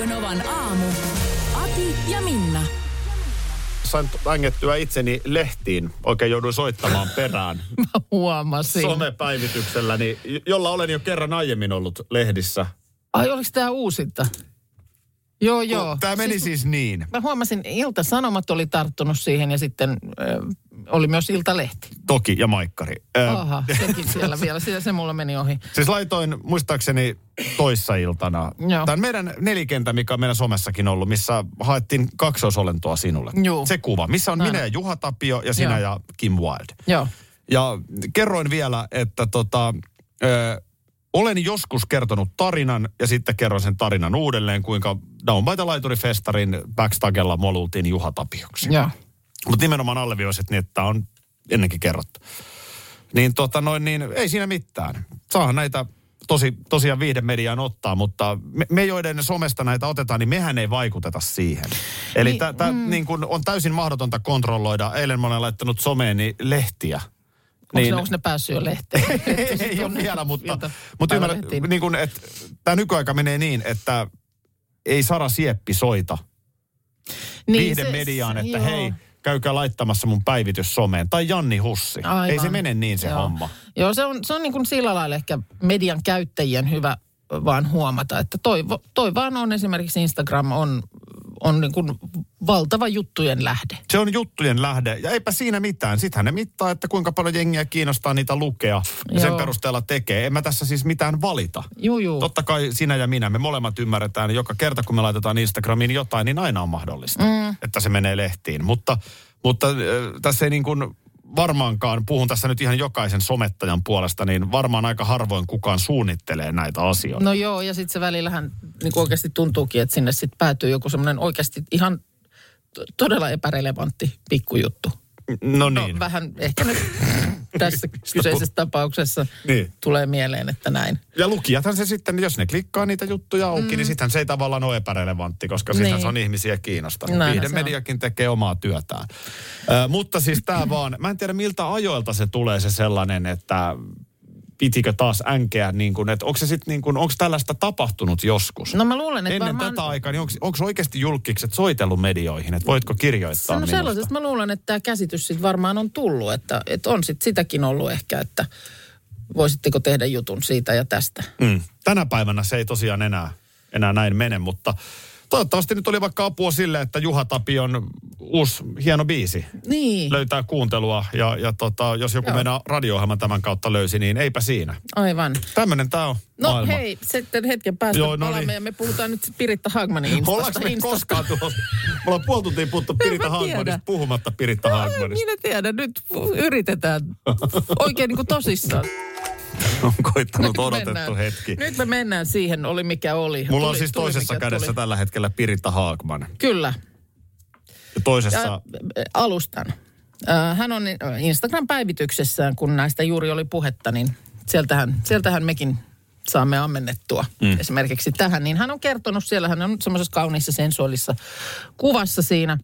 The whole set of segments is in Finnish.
Radio Novan aamu. Ati ja Minna. sain vängettyä itseni lehtiin. Oikein jouduin soittamaan perään Mä huomasin. somepäivitykselläni, jolla olen jo kerran aiemmin ollut lehdissä. Ai oliko tämä uusinta? Joo, joo. Tämä meni siis, siis niin. Mä huomasin, Ilta-Sanomat oli tarttunut siihen ja sitten äh, oli myös Iltalehti. Toki, ja Maikkari. Ö, Aha, sekin siellä vielä. Sitä se mulla meni ohi. Siis laitoin muistaakseni toissa iltana. Joo. Tämä on meidän nelikentä, mikä on meidän somessakin ollut, missä haettiin kaksoisolentoa sinulle. Juu. Se kuva, missä on Näin. minä ja Juha Tapio ja sinä Joo. ja Kim Wilde. Joo. Ja kerroin vielä, että tota, ö, olen joskus kertonut tarinan ja sitten kerron sen tarinan uudelleen, kuinka Down by the Laituri-festarin backstagella molultiin Juha Tapioksi. Mutta nimenomaan alleviivasit niin, että on ennenkin kerrottu. Niin tota noin, niin ei siinä mitään. Saahan näitä tosi, tosiaan viihdemediaan ottaa, mutta me, me, joiden somesta näitä otetaan, niin mehän ei vaikuteta siihen. Eli Niin, niin, tämä mm. niin kun on täysin mahdotonta kontrolloida. Eilen mä olen laittanut someeni lehtiä. Onko, niin, ne, onko ne päässyt jo lehteen? ei, ei ole vielä, mutta, mutta ymmärrän, niin kun, että tämä nykyaika menee niin, että ei Sara Sieppi soita niin, viihdemediaan, että joo. hei, käykää laittamassa mun päivitys someen. Tai Janni Hussi. Aivan. Ei se mene niin se Joo. homma. Joo, se on, se on niin kuin sillä lailla ehkä median käyttäjien hyvä vaan huomata, että toi, toi vaan on esimerkiksi Instagram on, on niin kuin valtava juttujen lähde. Se on juttujen lähde. Ja eipä siinä mitään. Sittenhän ne mittaa, että kuinka paljon jengiä kiinnostaa niitä lukea. Ja sen Joo. perusteella tekee. En mä tässä siis mitään valita. Juu, juu. Totta kai sinä ja minä, me molemmat ymmärretään, joka kerta kun me laitetaan Instagramiin jotain, niin aina on mahdollista, mm. että se menee lehtiin. Mutta, mutta äh, tässä ei niin kuin varmaankaan, puhun tässä nyt ihan jokaisen somettajan puolesta, niin varmaan aika harvoin kukaan suunnittelee näitä asioita. No joo, ja sitten se välillähän niin oikeasti tuntuukin, että sinne sitten päätyy joku semmoinen oikeasti ihan to- todella epärelevantti pikkujuttu. No No niin. vähän ehkä nyt tässä kyseisessä tapauksessa Niin. tulee mieleen, että näin. Ja lukijathan se sitten, jos ne klikkaa niitä juttuja auki, mm. niin sittenhän se ei tavallaan ole epärelevantti, koska niin. Niin. sitten se on ihmisiä kiinnostanut. Näinhän Viihde se on. mediakin tekee omaa työtään. Ö, mutta siis tämä vaan, mä en tiedä miltä ajoilta se tulee se sellainen, että pitikö taas änkeä, niin kuin, että onko se sitten niin kuin, onko tällaista tapahtunut joskus? No mä luulen, että Ennen varmaan... tätä aikaa, niin onko oikeasti julkikset soitellut medioihin, että voitko kirjoittaa No minusta? sellaisesta mä luulen, että tämä käsitys sitten varmaan on tullut, että, että on sitten sitäkin ollut ehkä, että voisitteko tehdä jutun siitä ja tästä. Mm. Tänä päivänä se ei tosiaan enää, enää näin mene, mutta toivottavasti nyt oli vaikka apua sille, että Juha Tapion uusi hieno biisi Niin, löytää kuuntelua. Ja, ja tota, jos joku Joo. meidän radio tämän kautta löysi, niin eipä siinä. aivan. Tämmöinen tämä on No maailma. hei, sitten hetken päästä Joo, no palaamme niin. ja me puhutaan nyt Piritta Hagmanin instasta. Ollaanko me instasta. koskaan tuolla? Me ollaan puoli tuntia puhuttu Piritta. Hagmanista, puhumatta Piritta No, Hagmanista. minä tiedän, nyt yritetään oikein niin kuin tosissaan. On koittanut Nyt odotettu mennään. hetki. Nyt me mennään siihen, oli mikä oli. Mulla on Tuli- siis tuli, toisessa kädessä tuli. tällä hetkellä Piritta Haagman. Kyllä. Ja toisessa... Ja, äh, alustan. Äh, Hän on Instagram-päivityksessään, kun näistä juuri oli puhetta, niin sieltähän, sieltähän mekin saamme ammennettua mm. esimerkiksi tähän. Niin hän on kertonut, siellä hän on semmoisessa kauniissa sensuaalissa kuvassa siinä.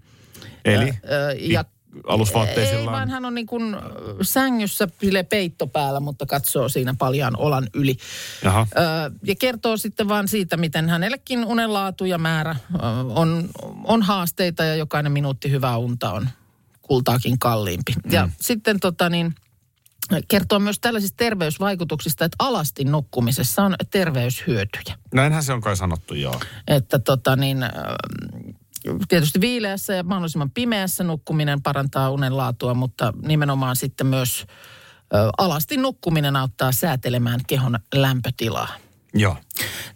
Eli Äh, ja alusvaatteisillaan. ei, vaan hän on niin kuin sängyssä sille peitto päällä, mutta katsoo siinä paljaan olan yli. Jaha. Ö, ja kertoo sitten vaan siitä, miten hänellekin unenlaatu ja määrä ö, on, on haasteita ja jokainen minuutti hyvää unta on kultaakin kalliimpi. Mm. Ja sitten tota niin, kertoo myös tällaisista terveysvaikutuksista, että alasti nukkumisessa on terveyshyötyjä. Näinhän se on kai sanottu, joo. Että tota niin, tietysti viileässä ja mahdollisimman pimeässä nukkuminen parantaa unen laatua, mutta nimenomaan sitten myös ö, alasti nukkuminen auttaa säätelemään kehon lämpötilaa. Joo.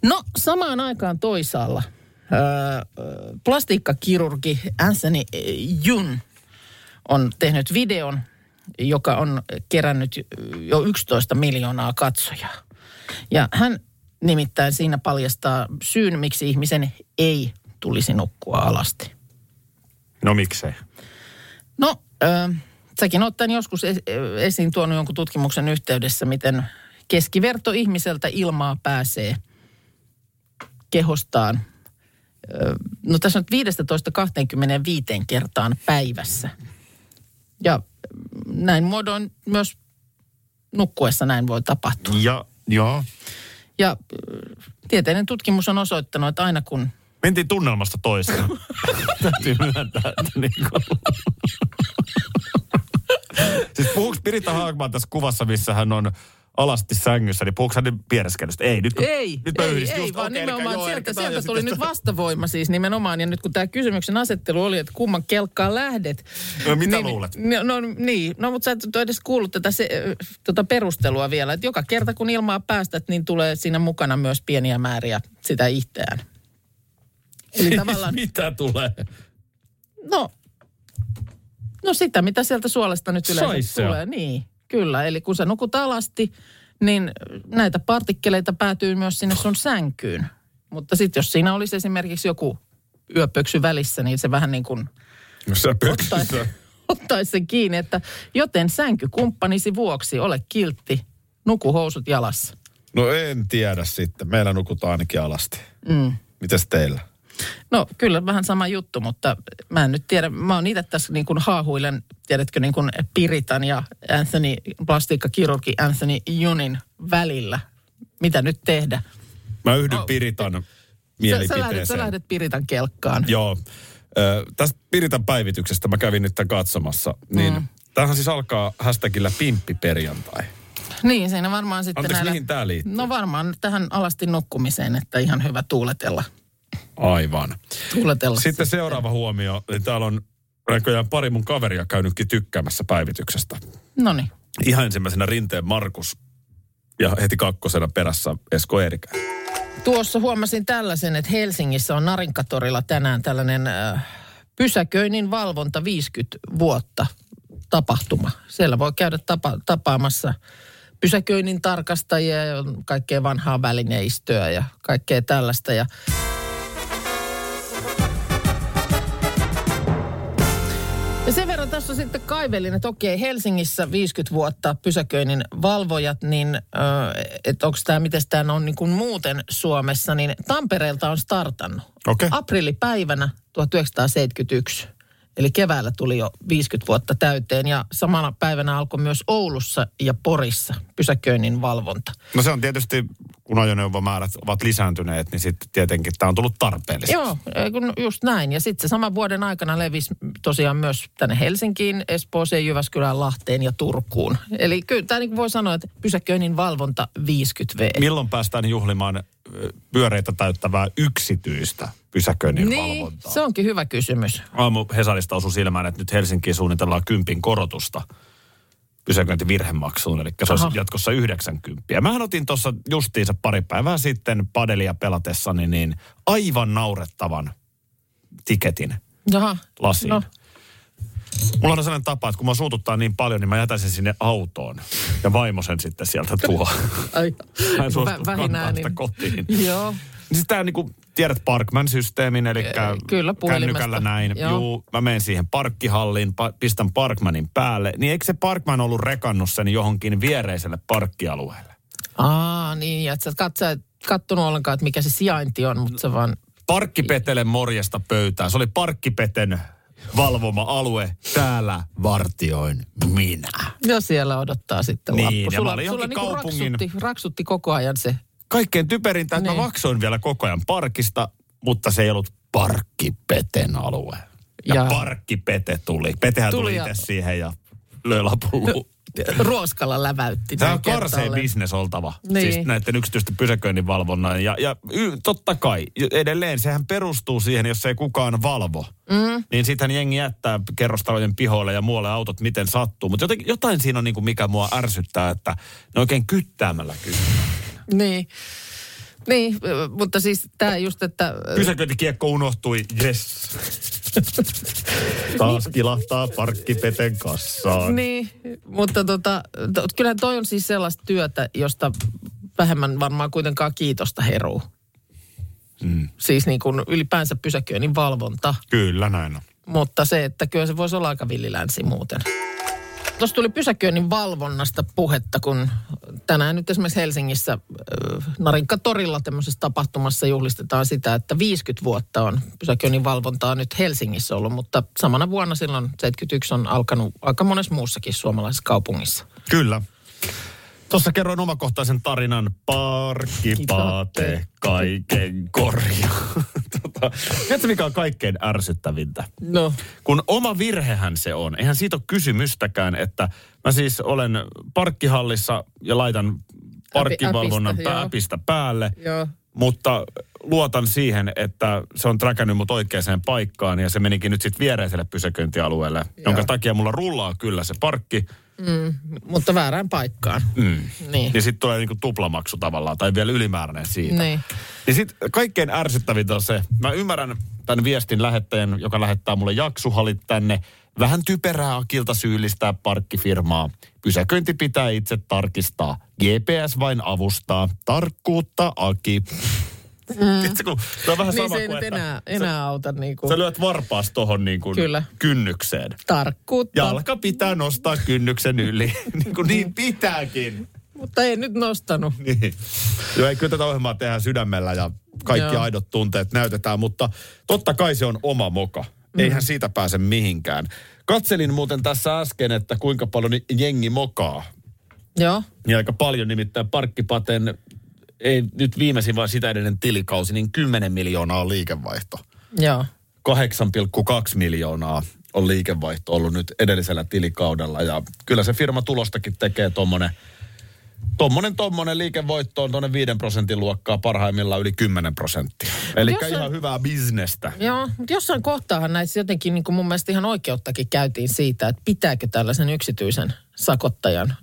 No samaan aikaan toisaalla ö, plastiikkakirurgi Anthony Jun on tehnyt videon, joka on kerännyt jo 11 miljoonaa katsojaa. Ja hän Nimittäin siinä paljastaa syyn, miksi ihmisen ei tulisi nukkua alasti. No miksei? No, äh, säkin oot tämän joskus es- esiin tuonut jonkun tutkimuksen yhteydessä, miten keskiverto ihmiseltä ilmaa pääsee kehostaan. No tässä on nyt 15-25 kertaan päivässä. Ja näin muodoin myös nukkuessa näin voi tapahtua. Ja, joo. Ja ö, tieteellinen tutkimus on osoittanut, että aina kun Mentiin tunnelmasta toiseen. Täytyy myöntää, että niin kuin... siis puhuuko Pirita Haagman tässä kuvassa, missä hän on alasti sängyssä, niin puhuuko hän nyt piereskelystä? Ei, nyt kun, Ei, nyt ei, yhdistin ei just, vaan okei, nimenomaan joo, sieltä, sieltä tuli sitten nyt vastavoima siis nimenomaan. Ja nyt kun tämä kysymyksen asettelu oli, että kumman kelkkaan lähdet. No, mitä niin, luulet? No, no niin, no mutta sä et ole edes kuullut tätä se, tota perustelua vielä. Että joka kerta kun ilmaa päästät, niin tulee siinä mukana myös pieniä määriä sitä itseään. Eli tavallaan, Mitä tulee? no, no sitä mitä sieltä suolesta nyt yleensä Saisea. tulee. Niin, kyllä. Eli kun sä nukut alasti, niin näitä partikkeleita päätyy myös sinne sun sänkyyn. Mutta sitten jos siinä olisi esimerkiksi joku yöpöksy välissä, niin se vähän niin kuin No sä ottaisi, ottaisi sen kiinni, että joten sänkykumppanisi vuoksi ole kiltti, nuku housut jalassa. No en tiedä sitten. Meillä nukutaan ainakin alasti. Mm. Mitäs teillä? No kyllä vähän sama juttu, mutta mä en nyt tiedä. Mä oon itse tässä niin kuin haahuilen, tiedätkö, niin kuin Piritan ja Anthony, plastiikkakirurgi Anthony Junin välillä. Mitä nyt tehdä? Mä yhdyn No. Piritan Sä, sä, mielipiteeseen. lähdet, sä lähdet Piritan kelkkaan. Joo. Ö, tästä Piritan päivityksestä mä kävin nyt katsomassa. Niin mm. Tämähän siis alkaa hashtagillä pimppiperjantai. Niin, siinä varmaan sitten Anteeksi, näillä... mihin tää liittyy? No varmaan tähän alasti nukkumiseen, että ihan hyvä tuuletella. Aivan. tuuletella. Sitten seuraava huomio. Täällä on näköjään pari mun kaveria käynytkin tykkäämässä päivityksestä. No niin. Ihan ensimmäisenä rinteen Markus ja heti kakkosena perässä Esko Eerikä. Tuossa huomasin tällaisen, että Helsingissä on Narinkatorilla tänään tällainen äh, pysäköinnin valvonta 50 vuotta tapahtuma. Siellä voi käydä tapa, tapaamassa pysäköinnin tarkastajia ja kaikkea vanhaa välineistöä ja kaikkea tällaista. Ja tässä sitten kaivelin, että okei, Helsingissä 50 vuotta pysäköinnin valvojat, niin että onko tämä, miten tämä on niin kuin muuten Suomessa, niin Tampereelta on startannut. Okei. Aprillipäivänä 1971. Eli keväällä tuli jo 50 vuotta täyteen ja samana päivänä alkoi myös Oulussa ja Porissa pysäköinnin valvonta. No se on tietysti, kun ajoneuvomäärät ovat lisääntyneet, niin sitten tietenkin tämä on tullut tarpeelliseksi. Joo, kun just näin. Ja sitten se saman vuoden aikana levisi tosiaan myös tänne Helsinkiin, Espooseen, Jyväskylään, Lahteen ja Turkuun. Eli kyllä tämä niin voi sanoa, että pysäköinnin valvonta 50V. Milloin päästään juhlimaan pyöreitä täyttävää yksityistä pysäköinnin Niin, valvontaa? se onkin hyvä kysymys. Aamu Hesarista osui silmään, että nyt Helsinkiin suunnitellaan kympin korotusta pysäköintivirhemaksuun, eli se olisi Aha. jatkossa 90. Mähän otin tuossa justiinsa pari päivää sitten padelia pelatessani niin aivan naurettavan tiketin Jaha, lasiin. no, Mulla on sellainen tapa, että kun mä suututtaa niin paljon, niin mä jätän sen sinne autoon. Ja vaimo sen sitten sieltä tuo. ai, Hän ei suostu vä- kantaa niin- kotiin. Joo, siis tää niinku, tiedät Parkman-systeemin, eli kyllä, kännykällä näin. Joo. Juu, mä menen siihen parkkihalliin, pa- pistän Parkmanin päälle. Niin eikö se Parkman ollut rekannut sen johonkin viereiselle parkkialueelle? Aa, niin, ja et sä kat, sä et kattonut ollenkaan, että mikä se sijainti on, mutta se vaan... Parkkipetelle morjesta pöytään. Se oli Parkkipeten valvoma alue. Täällä vartioin minä. Ja siellä odottaa sitten Niin, lappu. Sulla, sulla niinku kaupungin- raksutti, raksutti koko ajan se. Kaikkein typerintä, että Niin. mä maksoin vielä koko ajan parkista, mutta se ei ollut Parkkipeten alue. Ja, Ja- Parkkipete tuli. Petehän tuli, Tuli itse ja- siihen ja löi lapun Ruoskalla läväytti. Tämä on kertaalleen. bisnes oltava. Niin. Siis näiden yksityisten pysäköinnin valvonnan. Ja, ja y, totta kai, edelleen sehän perustuu siihen, jos ei kukaan valvo. Mm. Niin sittenhän jengi jättää kerrostalojen pihoille ja muualle autot miten sattuu. Mutta jotain siinä on, niin kuin mikä mua ärsyttää, että ne oikein kyttäämällä kyttää. Niin. Niin, mutta siis tämä just, että... Pysäköintikiekko unohtui, yes. Taas kilahtaa parkkipeten kassaan. Niin, mutta tota, to, kyllä toi on siis sellaista työtä, josta vähemmän varmaan kuitenkaan kiitosta heruu. Mm. Siis niin kuin ylipäänsä pysäköinnin valvonta. Kyllä näin on. Mutta se, että kyllä se voisi olla aika villilänsi muuten. Tuossa tuli pysäköinnin valvonnasta puhetta, kun tänään nyt esimerkiksi Helsingissä äh, Narinkatorilla tämmöisessä tapahtumassa juhlistetaan sitä, että 50 vuotta on pysäköinnin valvontaa nyt Helsingissä ollut, mutta samana vuonna silloin 71 on alkanut aika monessa muussakin suomalaisessa kaupungissa. Kyllä. Tuossa kerroin omakohtaisen tarinan. Parkkipate kaiken korjaa. tota, tiedätkö mikä on kaikkein ärsyttävintä? No. Kun oma virhehän se on. Eihän siitä ole kysymystäkään, että mä siis olen parkkihallissa ja laitan parkkivalvonnan äpistä, joo. äpistä päälle. Joo. Mutta luotan siihen, että se on träkännyt mut oikeaan paikkaan ja se menikin nyt sitten viereiselle pysäköintialueelle, jonka takia mulla rullaa kyllä se parkki. Mutta väärään paikkaan. Mm. Niin. Ja sitten tulee niinku tuplamaksu tavallaan, tai vielä ylimääräinen siitä. Niin. Ja sitten kaikkein ärsyttävintä on se, mä ymmärrän tämän viestin lähettäjän, joka lähettää mulle jaksuhalit tänne. Vähän typerää Akilta syyllistää parkkifirmaa. Pysäköinti pitää itse tarkistaa. GPS vain avustaa. Tarkkuutta, Aki. Mm. kun, se on vähän Niin sama se kuin, että enää, enää auta niin kuin sä lyöt varpaas tohon niin kuin Kyllä. kynnykseen. tarkkuutta. Jalka pitää nostaa kynnyksen yli. niin kuin niin pitääkin. Mutta ei nyt nostanut. Niin. Joo, ei kyllä tätä ohjelmaa tehdään sydämellä ja kaikki Joo. aidot tunteet näytetään, mutta totta kai se on oma moka. Eihän siitä pääse mihinkään. Katselin muuten tässä äsken, että kuinka paljon jengi mokaa. Joo. Ja aika paljon nimittäin parkkipaten, ei nyt viimeisin vaan sitä edellinen tilikausi, niin 10 miljoonaa on liikevaihto. Joo. 8,2 miljoonaa on liikevaihto ollut nyt edellisellä tilikaudella. Ja kyllä se firma tulostakin tekee tuommoinen Tuommoinen, tuommoinen liikevoitto on tuonne 5 prosentin luokkaa parhaimmillaan yli 10 prosenttia. Eli ihan hyvää bisnestä. Joo, mutta jossain kohtaahan näissä jotenkin niin kuin mun mielestä ihan oikeuttakin käytiin siitä, että pitääkö tällaisen yksityisen sakottajan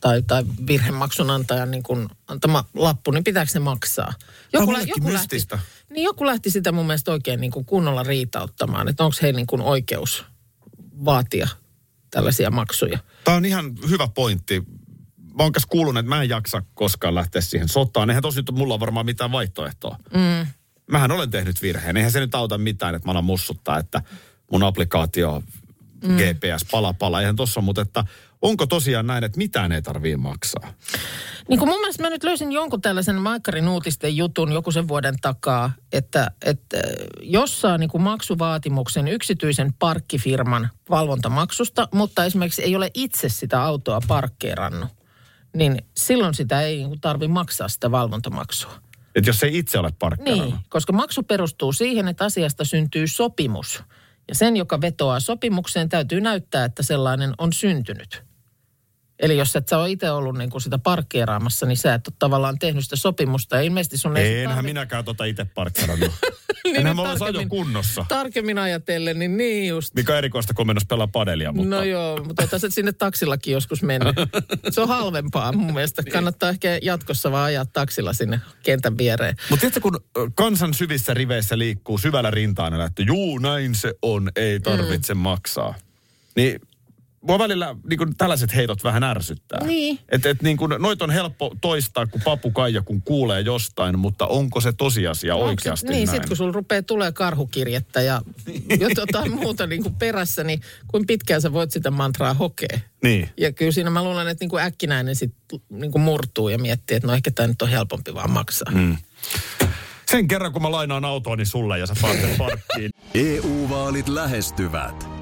tai, tai virhemaksun antajan niin kuin antama lappu, niin pitääkö se maksaa? on lä- mullekin lähti, niin joku lähti sitä mun mielestä oikein niin kuin kunnolla riitauttamaan, että onko heillä niin kuin oikeus vaatia tällaisia maksuja. Tämä on ihan hyvä pointti. Mä oon kuullut, että mä en jaksa koskaan lähteä siihen sotaan. Eihän tosi mulla on varmaan mitään vaihtoehtoa. Mm. Mähän olen tehnyt virheen. Eihän se nyt auta mitään, että mä alan mussuttaa, että mun applikaatio mm. GPS pala pala. Eihän tossa mutta että onko tosiaan näin, että mitään ei tarvii maksaa? Niin kuin mun mielestä mä nyt löysin jonkun tällaisen Maikkarin uutisten jutun joku sen vuoden takaa, että, että jos saa niin kuin maksuvaatimuksen yksityisen parkkifirman valvontamaksusta, mutta esimerkiksi ei ole itse sitä autoa parkkeerannut, niin silloin sitä ei niin tarvi maksaa sitä valvontamaksua. Että jos ei itse ole parkkeerannut. Niin, koska maksu perustuu siihen, että asiasta syntyy sopimus. Ja sen, joka vetoaa sopimukseen, täytyy näyttää, että sellainen on syntynyt. Eli jos et sä ole itse ollut niin kuin sitä parkkeeraamassa, niin sä et ole tavallaan tehnyt sitä sopimusta. Ja ilmeisesti sun ei Enhän tarvi- minäkään tota itse parkkeerannut. Niin Enhän nyt mä tarkemmin- kunnossa. Tarkemmin ajatellen, niin niin just. Mikä erikoista, kun menossa pelaa padelia, mutta... No joo, mutta oot sä sinne taksillakin joskus mennyt. Se on halvempaa mun mielestä. Kannattaa ehkä jatkossa vaan ajaa taksilla sinne kentän viereen. Mutta tiedätkö, kun kansan syvissä riveissä liikkuu syvällä rintaan, että juu, näin se on, ei tarvitse mm. maksaa. Niin mua välillä niin kun tällaiset heitot vähän ärsyttää. Niin. Että et, niin kun, noit on helppo toistaa kuin papukaija, kun kuulee jostain, mutta onko se tosiasia Onko se- oikeasti Niin, näin? sit kun sulla rupeaa tulee karhukirjettä ja jotain muuta niin kuin perässä, niin kuin pitkään sä voit sitä mantraa hokea. Niin. Ja kyllä siinä mä luulen, että niin kuin äkkinäinen sit niin kuin murtuu ja miettii, että no ehkä tämä nyt on helpompi vaan maksaa. Mm. Sen kerran, kun mä lainaan autoani sulle ja sä parkkiin. EU-vaalit lähestyvät.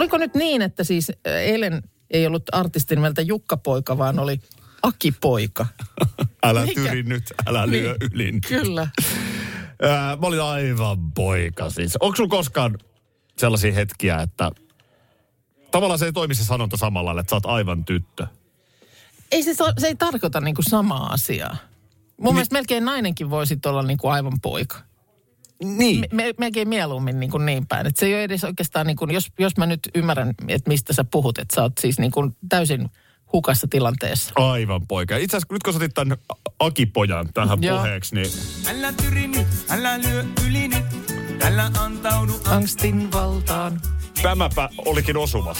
Oliko nyt niin, että siis eilen ei ollut artistin nimeltä Jukka-poika, vaan oli Aki-poika? Älä Mikä? tyri nyt, älä lyö Niin. ylin. Kyllä. Mä olin aivan poika siis. Onko sulla koskaan sellaisia hetkiä, että tavallaan se ei toimi se sanonta samalla lailla, että sä oot aivan tyttö? Ei se, se ei tarkoita niinku samaa asiaa. Mun niin. mielestä melkein nainenkin voisi olla niinku aivan poika. Niin. Me, me, melkein mieluummin niin, kuin niin päin. Että se ei ole edes oikeastaan, niin kuin, jos, jos mä nyt ymmärrän, että mistä sä puhut, että sä oot siis niin kuin täysin hukassa tilanteessa. Aivan poika. Itse asiassa nyt kun sä otit tämän Akipojan tähän Joo. puheeksi, niin Älä tyri nyt, älä lyö yli nyt, älä antaudu Angstin valtaan. tämäpä olikin osuva.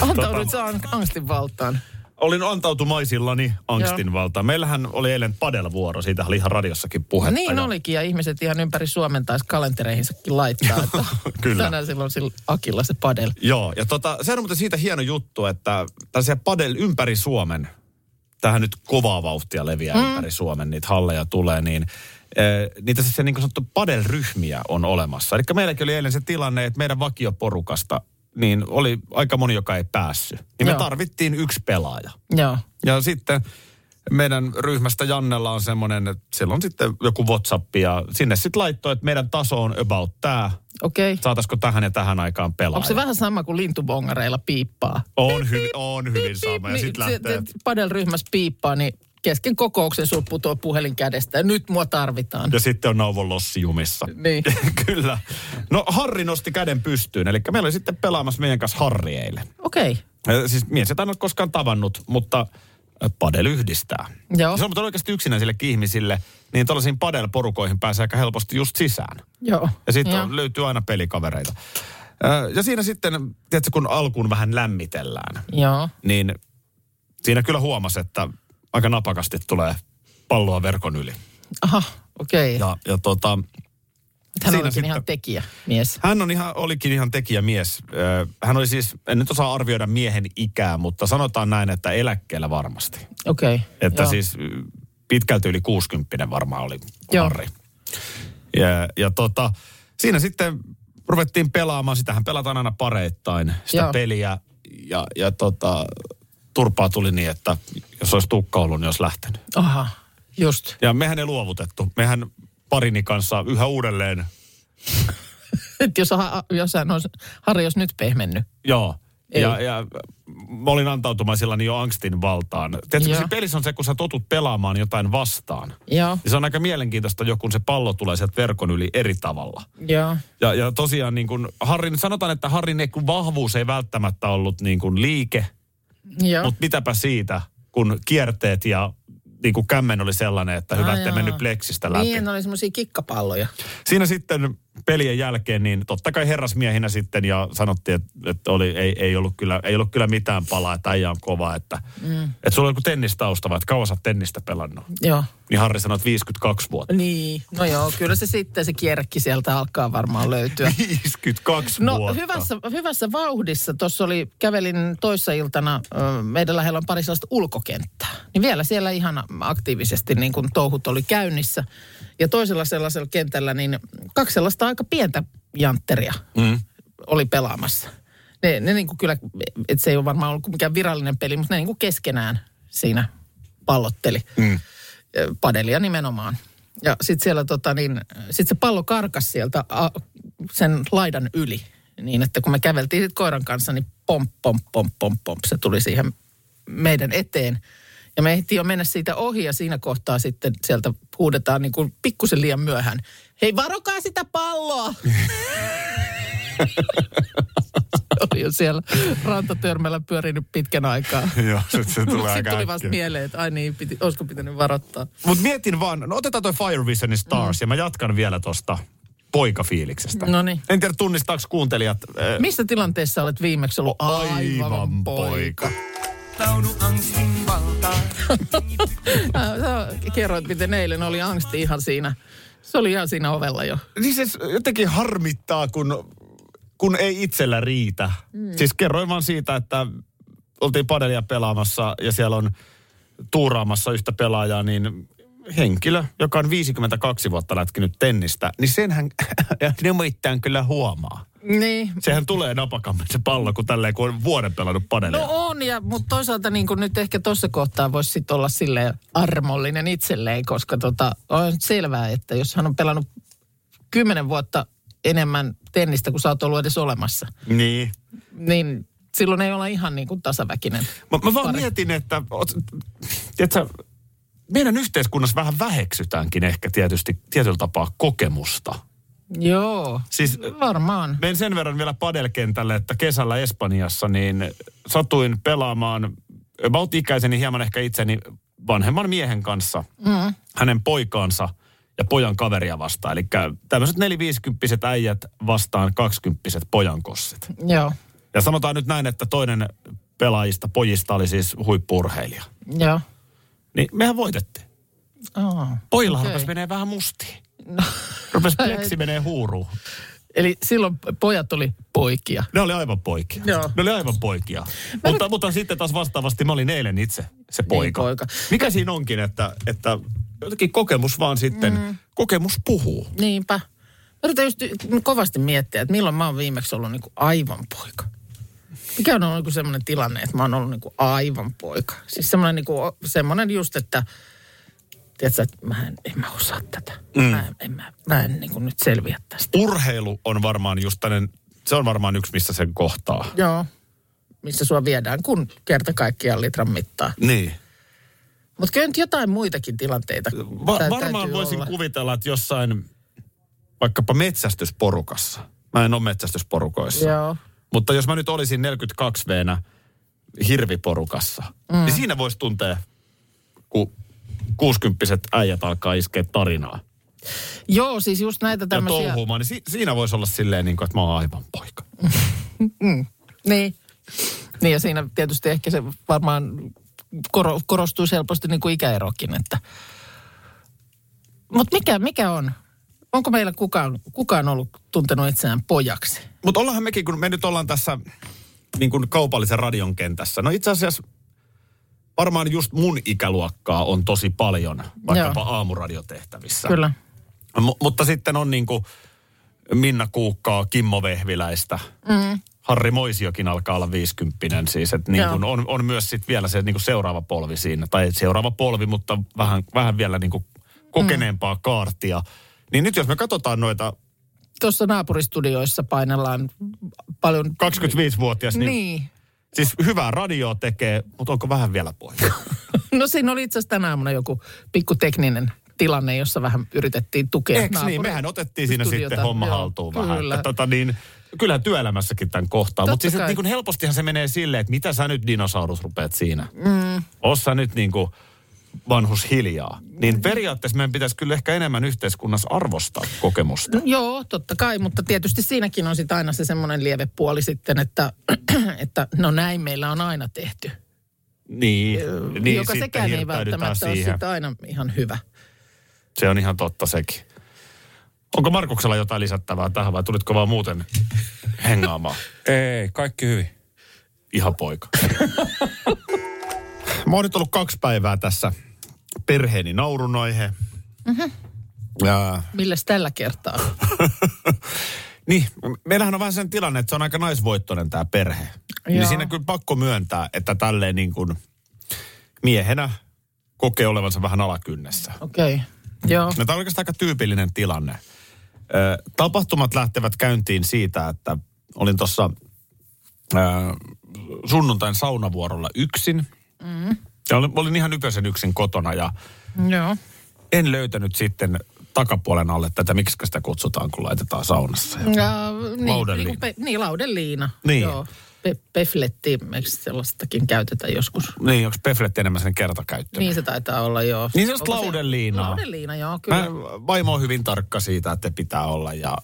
Antaudut ang- angstin valtaan. Olin antautumaisillani angstin Joo. valtaan. Meillähän oli eilen padelvuoro, siitä oli ihan radiossakin puhetta. Niin ja- olikin, ja ihmiset ihan ympäri Suomen taisi kalentereihinsakin laittaa. Että Kyllä. Tänään silloin sillä Akilla se padel. Joo, ja tota, se on muuten siitä hieno juttu, että tällaisia padel ympäri Suomen, tähän nyt kovaa vauhtia leviää mm. ympäri Suomen, niitä halleja tulee, niin eh, niitä siis niin kuin sanottu padelryhmiä on olemassa. Eli meilläkin oli eilen se tilanne, että meidän vakioporukasta niin oli aika moni, joka ei päässyt. Niin me Joo. tarvittiin yksi pelaaja. Joo. Ja sitten meidän ryhmästä Jannella on semmoinen, että siellä on sitten joku WhatsApp ja sinne sitten laittoi, että meidän taso on about tämä. Okei. Okay. Saataisiko tähän ja tähän aikaan pelaaja? Onko se vähän sama kuin lintubongareilla piippaa? On hyvin, on hyvin sama. Ja sitten Niin, lähtee. se- se Padel-ryhmässä piippaa, niin kesken kokouksen sul putoo puhelin kädestä ja nyt mua tarvitaan. Ja sitten on Nauvon Lossi jumissa. Niin. Kyllä. No Harri nosti käden pystyyn. Eli meillä oli sitten pelaamassa meidän kanssa Harri eilen. Okei. Äh, Siis mies et ole koskaan tavannut, mutta padel yhdistää. Joo. Se on mutta oikeasti yksinäisillekin ihmisille, niin tällaisiin padel-porukoihin pääsee aika helposti just sisään. Joo. Ja sitten löytyy aina pelikavereita. Ja siinä sitten, tiedätkö, kun alkuun vähän lämmitellään, Joo. niin siinä kyllä huomasi, että aika napakasti tulee palloa verkon yli. Aha, okei. Ja, ja tota, Hän siinä olikin sitten- ihan tekijä, mies. hän on ihan, olikin ihan tekijämies. Ö, Hän oli siis, en nyt osaa arvioida miehen ikää, mutta sanotaan näin, että eläkkeellä varmasti. Okei. Okay. Että Joo. siis pitkälti yli 60 varmaan oli Joo. Harri. Ja, ja tota, siinä sitten ruvettiin pelaamaan, sitähän pelataan aina pareittain, sitä Joo. peliä. Ja, ja tota, turpaa tuli niin, että jos olisi tukka ollut, niin olisi lähtenyt. Aha, just. Ja mehän ei luovutettu. Mehän parini kanssa yhä uudelleen Et jos, jos hän olisi, Harri olisi nyt pehmennyt. Joo. Ei. Ja, ja mä olin antautumaisillani jo angstin valtaan. Tiedätkö, Joo. se pelissä on se, kun sä totut pelaamaan jotain vastaan. Joo. Ja se on aika mielenkiintoista jo, kun se pallo tulee sieltä verkon yli eri tavalla. Joo. Ja, ja tosiaan niin kuin Harrin, sanotaan, että Harrin kun vahvuus ei välttämättä ollut niin kuin liike. Mutta mitäpä siitä, kun kierteet ja niin kuin kämmen oli sellainen, että hyvä, ettei mennyt pleksistä läpi. Niin, ne oli semmoisia kikkapalloja. Siinä sitten pelien jälkeen, niin totta kai herrasmiehinä sitten ja sanottiin, että, että oli, ei, ei, ollut kyllä, ei ollut kyllä mitään palaa, että äijä on kova. Että, mm. että sulla on joku tennistausta, vai että kauan sä oot tennistä pelannut. Joo. Niin Harri sanoi, että 52 vuotta. Niin, no joo, kyllä se sitten se kierkki sieltä alkaa varmaan löytyä. 52 No vuotta. hyvässä, hyvässä vauhdissa. Tuossa oli, kävelin toissa iltana, meidän lähellä on pari sellaista ulkokenttää. Niin vielä siellä ihan aktiivisesti niin kun touhut oli käynnissä. Ja toisella sellaisella kentällä niin kaksi sellaista aika pientä jantteria Mm. oli pelaamassa. Ne, ne niin kuin kyllä, että se ei ole varmaan ollut mikään virallinen peli, mutta ne niin kuin keskenään siinä pallotteli. Mm. Padelia nimenomaan. Ja sitten siellä tota niin, sit se pallo karkas sieltä a, sen laidan yli. Niin, että kun me käveltiin sit koiran kanssa, niin pomp, pomp, pomp, pomp, pomp, se tuli siihen meidän eteen. Ja me ehtiin jo mennä siitä ohi ja siinä kohtaa sitten sieltä huudetaan niin kuin pikkusen liian myöhään. Hei, varokaa sitä palloa! oli jo siellä rantatörmällä pyörinyt pitkän aikaa. Joo, sit se tulee aika Sitten tuli vasta mieleen, että ai niin, piti, olisiko pitänyt varoittaa. Mutta mietin vaan, no otetaan toi Fire Visionin Stars mm. ja mä jatkan vielä tosta poikafiiliksestä. Noniin. En tiedä tunnistaako kuuntelijat. Äh, Missä tilanteessa olet viimeksi ollut aivan poika? Taudu angstin valtaan. Sä kerroit, miten eilen oli angsti ihan siinä. Se oli ihan siinä ovella jo. Niin se jotenkin harmittaa, kun kun ei itsellä riitä. Mm. Siis kerroin vaan siitä, että oltiin padelia pelaamassa ja siellä on tuuraamassa yhtä pelaajaa, niin henkilö, joka on 52 vuotta lätkinyt tennistä, niin senhän nimittäin kyllä huomaa. Niin. Sehän tulee napakammin se pallo, kun tälleen, kun on vuoden pelannut padelia. No on, ja, mutta toisaalta niin kuin nyt ehkä tuossa kohtaa voisi sit olla silleen armollinen itselleen, koska tota, on selvää, että jos hän on pelannut kymmenen vuotta enemmän tennistä kuin sä oot ollut edes olemassa, Niin. niin silloin ei olla ihan niin kuin tasaväkinen. Mä, mä vaan Pari. mietin, että oot, tiedätkö, meidän yhteiskunnassa vähän väheksytäänkin ehkä tietysti tietyllä tapaa kokemusta. Joo, Siis varmaan. Menen sen verran vielä padelkentälle, että kesällä Espanjassa niin satuin pelaamaan about ikäiseni hieman ehkä itseni vanhemman miehen kanssa, mm. hänen poikaansa ja pojan kaveria vastaan. Eli tämmöiset neliviisikymppiset äijät vastaan kaksikymppiset pojankossit. Joo, Ja sanotaan nyt näin, että toinen pelaajista, pojista oli siis huippuurheilija. joo. Niin mehän voitettiin. Oh. Pojilla okay. menee vähän mustiin. No. Rupesi pleksi menee huuruun. Eli silloin pojat oli poikia. Ne oli aivan poikia. Joo. Ne oli aivan poikia. Mutta, mutta sitten taas vastaavasti mä olin eilen itse se poika. Niin, poika. Mikä siinä onkin, että, että jotenkin kokemus vaan sitten, mm. kokemus puhuu. Niinpä. Mä yritän just kovasti miettiä, että milloin mä oon viimeksi ollut niinku aivan poika. Mikä on ollut niinku semmoinen tilanne, että mä oon ollut niinku aivan poika. Siis semmoinen niinku, semmoinen just, että tiedätkö, että mä en, en mä osaa tätä. Mm. Mä, en- en, mä, mä en niinku nyt selviä tästä. Urheilu on varmaan just tämmöinen, se on varmaan yksi, missä sen kohtaa. Joo. Missä sua viedään, kun kerta kaikkiaan litran mittaa. Niin. Mutta kyllä nyt jotain muitakin tilanteita Va- varmaan voisin olla. kuvitella, että jossain vaikkapa metsästysporukassa. Mä en ole metsästysporukoissa. Joo. Mutta jos mä nyt olisin 42 v hirviporukassa, mm. niin siinä voisi tuntea, kun 60 äijät alkaa iskeä tarinaa Joo, siis just näitä ja tämmöisiä... touhuumaan, niin si- siinä voisi olla silleen, niin kuin, että mä oon aivan poika. Niin. Niin ja siinä tietysti ehkä se varmaan koro, korostuu helposti niin kuin ikäerokin, että... Mutta mikä, mikä on? Onko meillä kukaan, kukaan ollut tuntenut itseään pojaksi? Mutta ollaanhan mekin, kun me nyt ollaan tässä niin kuin kaupallisen radion kentässä. No itse asiassa varmaan just mun ikäluokkaa on tosi paljon, vaikkapa Joo. aamuradiotehtävissä. Kyllä. M- mutta sitten on niin kuin Minna Kuukkaa, Kimmo Vehviläistä. Mm. Harri Moisiokin alkaa olla 50 siis, että niin on, on myös sitten vielä se niin kuin seuraava polvi siinä. Tai seuraava polvi, mutta vähän, vähän vielä niin kuin kokeneempaa mm. kaartia. Niin nyt jos me katsotaan noita Tuossa naapuristudioissa painellaan paljon... 25-vuotias, niin, niin. Siis hyvää radioa tekee, mutta onko vähän vielä poika? No siinä oli itse asiassa tänä aamuna joku pikku tekninen tilanne, jossa vähän yritettiin tukea Eikö niin? Mehän otettiin siinä studiota. sitten homma Joo, haltuun vähän. Kyllä. Että, tota niin, kyllähän työelämässäkin tämän kohtaa. Mutta siis et niin kuin helpostihan se menee silleen, että mitä sä nyt dinosaurus rupeat siinä. Mm. Ossa nyt niin kuin vanhus hiljaa. Niin periaatteessa meidän pitäisi kyllä ehkä enemmän yhteiskunnassa arvostaa kokemusta. No, joo, totta kai, mutta tietysti siinäkin on sitten aina se semmoinen lieve puoli sitten, että, että no näin meillä on aina tehty. Niin, niin joka sitten sekään ei välttämättä ole siihen. sitten aina ihan hyvä. Se on ihan totta sekin. Onko Markuksella jotain lisättävää tähän vai tulitko vaan muuten hengaamaan? Ei, kaikki hyvin. Ihan poika. Mä oon nyt ollut kaksi päivää tässä perheeni naurunaihe. Mm-hmm. Ja, Milläs tällä kertaa? niin, meillähän on vähän sen tilanne, että se on aika naisvoittoinen tämä perhe. Joo. Niin siinä kyllä pakko myöntää, että tälleen niin kuin miehenä kokee olevansa vähän alakynnessä. Okei, okay. joo. No, tämä on oikeastaan aika tyypillinen tilanne. Ö, tapahtumat lähtevät käyntiin siitä, että olin tuossa sunnuntain saunavuorolla yksin. Mm. Ja olin, olin ihan yköisen yksin kotona ja Joo. en löytänyt sitten takapuolen alle tätä, miksi sitä kutsutaan, kun laitetaan saunassa. Ja, niin, Laudenliina. Niin, pe, niin, laudenliina. Niin. Joo. Pe, pefletti, eikö sellaistakin käytetä joskus? Niin, onko pefletti enemmän sen kertakäyttöön? Niin se taitaa olla, joo. Niin sellaista Onko se-. Laudenliina, joo, kyllä. Mä, vaimo on hyvin tarkka siitä, että pitää olla ja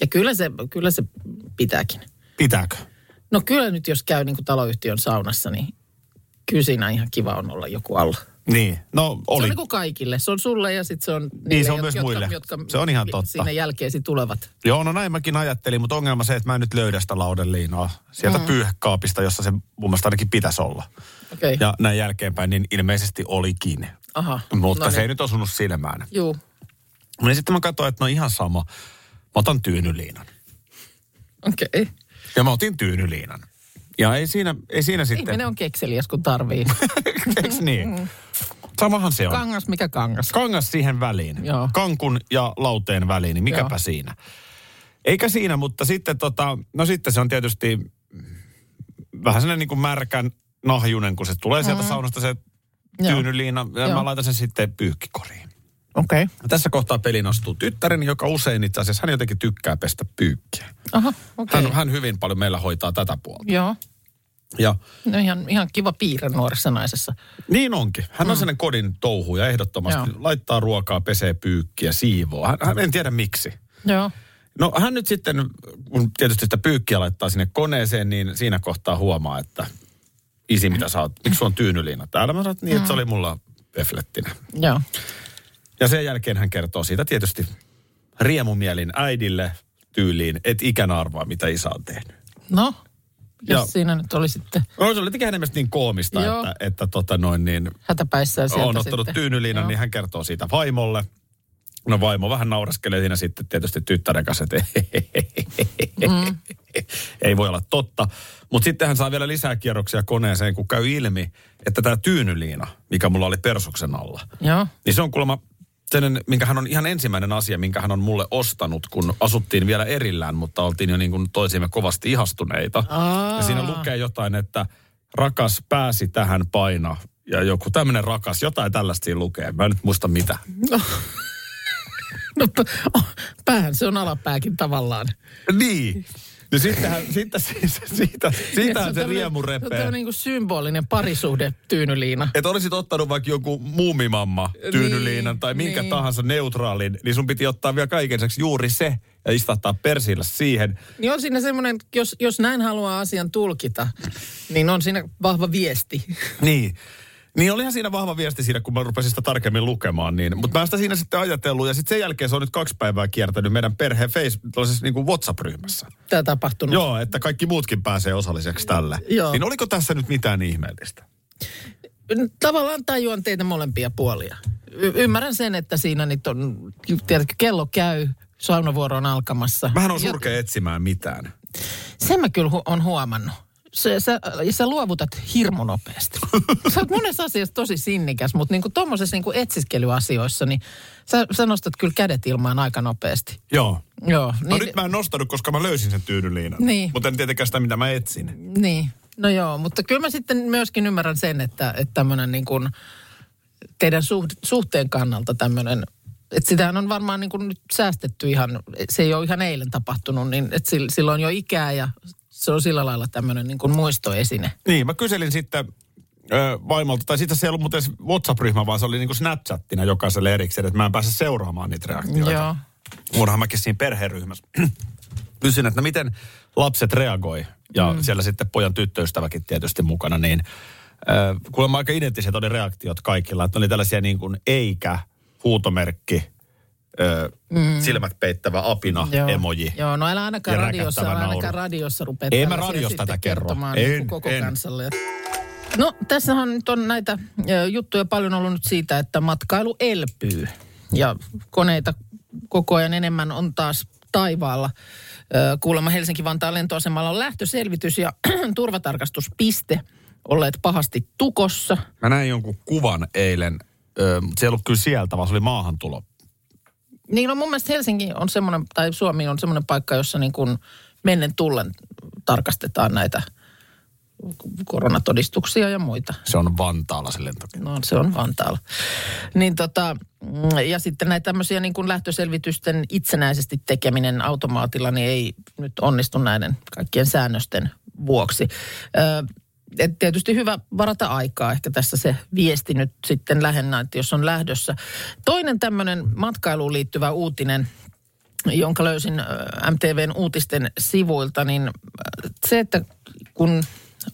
Ja kyllä se, kyllä se pitääkin. pitääkö? No kyllä nyt jos käy niin kuin taloyhtiön saunassa, niin kyllä siinä ihan kiva on olla joku alla. Niin, no Se oli. on niin kuin kaikille. Se on sulle ja sitten se on niille, Niin, se on myös jotka, muille. Jotka Se on ihan totta. Sinne jälkeesi tulevat. Joo, no näin mäkin ajattelin, mutta ongelma se, että mä en nyt löydä sitä laudeliinoa sieltä mm. pyyhekaapista, jossa se mun mielestä ainakin pitäisi olla. Okay. Ja näin jälkeenpäin, niin ilmeisesti olikin. Aha. Mutta no se niin. ei nyt osunut silmään. Juu. Niin sitten mä katsoin, että no ihan sama. Mä otan tyynyliinan. Okei. Okay. Ja mä otin tyynyliinan. Ja ei siinä, ei siinä sitten... Ihminen on kekseliäs, kun tarvii. Eiks niin? Samahan se on. Kangas, mikä kangas? Kangas siihen väliin. Joo. Kankun ja lauteen väliin, niin mikäpä Joo. siinä. Eikä siinä, mutta sitten tota, no sitten se on tietysti vähän sellainen niin kuin märkän nahjunen, kun se tulee sieltä saunasta se tyynyliina, ja Joo. mä laitan sen sitten pyykkikoriin. Okei. Okay. Tässä kohtaa pelin astuu tyttäreni, joka usein itse asiassa, hän jotenkin tykkää pestä pyykkiä. Aha, okei. Hän, hän hyvin paljon meillä hoitaa tätä puolta. Joo. Ja No ihan, ihan kiva piirre nuoressa naisessa. niin onkin. Hän on sellainen kodin touhu ja ehdottomasti Mm. Joo. laittaa ruokaa, pesee pyykkiä, siivoo. Hän, hän en tiedä miksi. Joo. No hän nyt sitten, kun tietysti sitä pyykkiä laittaa sinne koneeseen, niin siinä kohtaa huomaa, että isi mitä sä oot, miksi sulla on tyynyliina täällä? Mä sanoin, että niin, että se oli mulla peflettinä. Joo. Ja sen jälkeen hän kertoo siitä tietysti riemumielin äidille tyyliin, et ikänä arvaa, mitä isä on tehnyt. No, jos siinä nyt oli sitten No se oli jotenkin hänen niin koomista, Joo. että, että tota noin niin, hätäpäissään sieltä on ottanut sitten. tyynyliinan, Joo. niin hän kertoo siitä vaimolle. No vaimo vähän nauraskelee siinä sitten tietysti tyttären kanssa, että mm. ei voi olla totta. Mutta sitten hän saa vielä lisää kierroksia koneeseen, kun käy ilmi, että tämä tyynyliina, mikä mulla oli persuksen alla, Joo. niin se on kuulemma sellainen, minkä hän on ihan ensimmäinen asia, minkä hän on mulle ostanut, kun asuttiin vielä erillään, mutta oltiin jo niin kuin toisiimme kovasti ihastuneita. Aa. Ja siinä lukee jotain, että rakas pääsi tähän paina. Ja joku tämmöinen rakas, jotain tällaista siinä lukee. Mä en nyt muista mitä. No, p- oh, päähän se on alapääkin tavallaan. Niin. No sittenhän, sitten siis, siitä, siitähän se on riemu tämmönen- Se on niin kuin symbolinen parisuhde tyynyliina. Että olisit ottanut vaikka joku muumimamma tyynyliinan Niin, tai minkä niin. tahansa neutraalin, niin sun piti ottaa vielä kaiken juuri se ja istahtaa persillä siihen. Niin on siinä semmoinen, jos, jos näin haluaa asian tulkita, niin on siinä vahva viesti. Niin. Niin olihan siinä vahva viesti siinä, kun mä rupesin sitä tarkemmin lukemaan. Niin. Mutta mä sitä siinä sitten ajatellut. Ja sitten sen jälkeen se on nyt kaksi päivää kiertänyt meidän perheen Facebook, niin kuin WhatsApp-ryhmässä. Tämä tapahtunut. Joo, että kaikki muutkin pääsee osalliseksi tälle. Joo. Niin oliko tässä nyt mitään ihmeellistä? Tavallaan tajuan teitä molempia puolia. Y- ymmärrän sen, että siinä nyt on, tiedätkö, kello käy, saunavuoro on alkamassa. Vähän on surkea etsimään mitään. Sen mä kyllä hu- on huomannut. Se, sä, sä luovutat hirmu nopeasti. sä oot monessa asiassa tosi sinnikäs, mutta niinku tuommoisessa niinku etsiskelyasioissa, niin sä, sä nostat kyllä kädet ilmaan aika nopeasti. Joo. Joo, No niin, nyt mä en nostanut, koska mä löysin sen tyynyliinan. Niin. Mutta en tietenkään sitä, mitä mä etsin. niin. No joo, mutta kyllä mä sitten myöskin ymmärrän sen, että, että tämmöinen niin kuin teidän suht, suhteen kannalta tämmöinen, että sitähän on varmaan niin kuin nyt säästetty ihan, se ei ole ihan eilen tapahtunut, niin että on jo ikää ja se on sillä lailla tämmöinen niin kuin muistoesine. Niin, mä kyselin sitten ö, vaimolta, tai sitten se ei ollut muuten WhatsApp-ryhmä, vaan se oli niin kuin Snapchattina jokaiselle erikseen, että mä en pääse seuraamaan niitä reaktioita. Joo. Onhan mäkin siinä perheryhmässä. Kysyn, että no miten lapset reagoi, ja mm. siellä sitten pojan tyttöystäväkin tietysti mukana, niin äh, kuulemma aika identtiset oli reaktiot kaikilla, että oli tällaisia niin kuin eikä, huutomerkki, ö, mm. silmät peittävä apina, Joo. emoji. Joo, no älä ainakaan radiossa, älä ainakaan nauru. radiossa rupea Ei mä radiossa sitten tätä kerro. En, niin kuin koko en. kansalle. No tässähän nyt on näitä ö, juttuja paljon ollut nyt siitä, että matkailu elpyy. Ja koneita koko ajan enemmän on taas taivaalla. Ö, Kuulemma Helsinki-Vantaan lentoasemalla on lähtöselvitys ja turvatarkastuspiste olleet pahasti tukossa. Mä näin jonkun kuvan eilen, ö, mutta se ei ollut kyllä sieltä, vaan se oli maahantulo. Niin no mun mielestä Helsinki on semmoinen, tai Suomi on semmoinen paikka, jossa niin kuin mennen tullen tarkastetaan näitä koronatodistuksia ja muita. Se on Vantaalla se lentokenttä. No se on Vantaalla. Niin tota, mm, ja sitten näitä tämmöisiä niin kuin lähtöselvitysten itsenäisesti tekeminen automaatilla, niin ei nyt onnistu näiden kaikkien säännösten vuoksi. Ö, et tietysti hyvä varata aikaa, ehkä tässä se viesti nyt sitten lähinnä, että jos on lähdössä. Toinen tämmöinen matkailuun liittyvä uutinen, jonka löysin ö, MTVn uutisten sivuilta, niin ö, se, että kun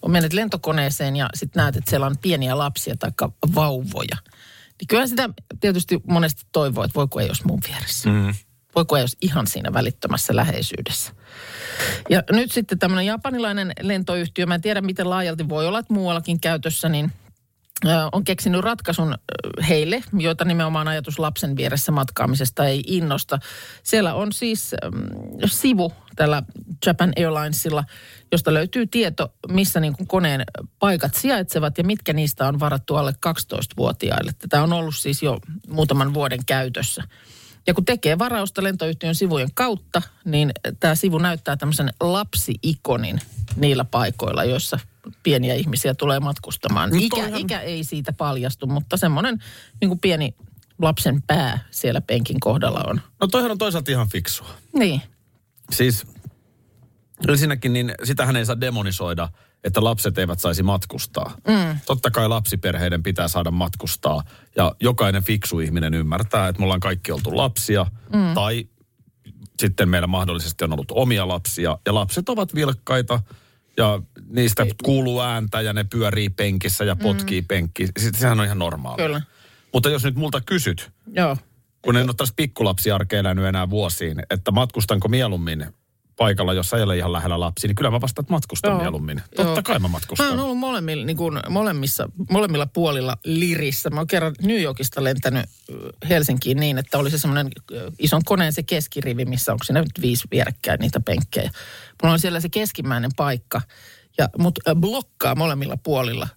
menet lentokoneeseen ja sitten näet, että siellä on pieniä lapsia tai vauvoja. Niin kyllä sitä tietysti monesti toivoo, että voiko ei olisi mun vieressä. Mm. Voiko ei olisi ihan siinä välittömässä läheisyydessä. Ja nyt sitten tämmöinen japanilainen lentoyhtiö, mä en tiedä miten laajalti voi olla, että muuallakin käytössä, niin on keksinyt ratkaisun heille, joita nimenomaan ajatus lapsen vieressä matkaamisesta ei innosta. Siellä on siis ähm, sivu tällä Japan Airlinesilla, josta löytyy tieto, missä niin kuin koneen paikat sijaitsevat ja mitkä niistä on varattu alle 12-vuotiaille. Tätä on ollut siis jo muutaman vuoden käytössä. Ja kun tekee varausta lentoyhtiön sivujen kautta, niin tämä sivu näyttää tämmöisen lapsi-ikonin niillä paikoilla, joissa pieniä ihmisiä tulee matkustamaan. No ikä, ikä ei siitä paljastu, mutta semmoinen niin kuin pieni lapsen pää siellä penkin kohdalla on. No toihan on toisaalta ihan fiksua. Niin. Siis ensinnäkin niin sitähän ei saa demonisoida, että lapset eivät saisi matkustaa. Mm. Totta kai lapsiperheiden pitää saada matkustaa. Ja jokainen fiksu ihminen ymmärtää, että me ollaan kaikki oltu lapsia. Mm. Tai sitten meillä mahdollisesti on ollut omia lapsia. Ja lapset ovat vilkkaita ja niistä kuuluu ääntä ja ne pyörii penkissä ja potkii mm. penkki. Sehän on ihan normaalia. Kyllä. Mutta jos nyt multa kysyt, Joo. kun en ole taas pikkulapsiarkea elänyt enää vuosiin, että matkustanko mieluummin paikalla, jossa ei ole ihan lähellä lapsi, niin kyllä mä vastaan, että matkustan Joo. mieluummin. Totta Joo. kai mä matkustan. Mä oon ollut molemmilla, niin kuin molemmissa, molemmilla puolilla lirissä. Mä oon kerran New Yorkista lentänyt Helsinkiin niin, että oli se semmoinen ison koneen se keskirivi, missä onko siinä nyt viisi vierekkäin niitä penkkejä. Mulla on siellä se keskimmäinen paikka ja mut blokkaa molemmilla puolilla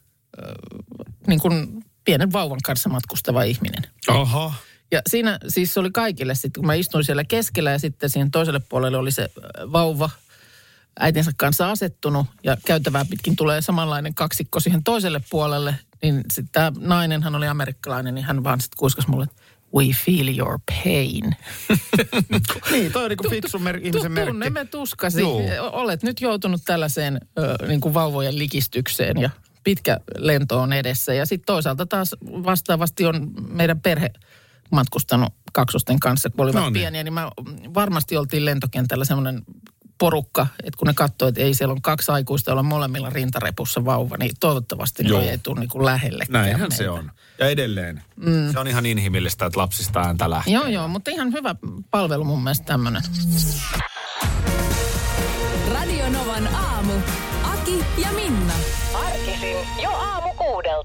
niin kuin pienen vauvan kanssa matkustava ihminen. Aha. Ja siinä siis oli kaikille sitten, kun mä istuin siellä keskellä ja sitten siihen toiselle puolelle oli se vauva äitinsä kanssa asettunut ja käytävää pitkin tulee samanlainen kaksikko siihen toiselle puolelle, niin sitten tämä nainen, hän oli amerikkalainen, niin hän vaan sitten kuiskas mulle, we feel your pain. niin, toi on niin kuin fiksu mer- ihmisen merkki. Tunnemme tuskasi. Joo. Olet nyt joutunut tällaiseen ö, niin kuin vauvojen likistykseen ja pitkä lento on edessä. Ja sitten toisaalta taas vastaavasti on meidän perhe matkustanut kaksosten kanssa, kun olivat no niin. pieniä, niin mä varmasti oltiin lentokentällä semmoinen porukka, että kun ne katsoi, että ei siellä on kaksi aikuista, joilla on molemmilla rintarepussa vauva, niin toivottavasti ne ei tule niin lähelle. Näinhän meitä. se on. Ja edelleen. Mm. Se on ihan inhimillistä, että lapsista ääntä lähtee. Joo, joo, mutta ihan hyvä palvelu mun mielestä tämmöinen. Radio Novan aamu. Aki ja Minna. Arkisin jo aamu kuudelta.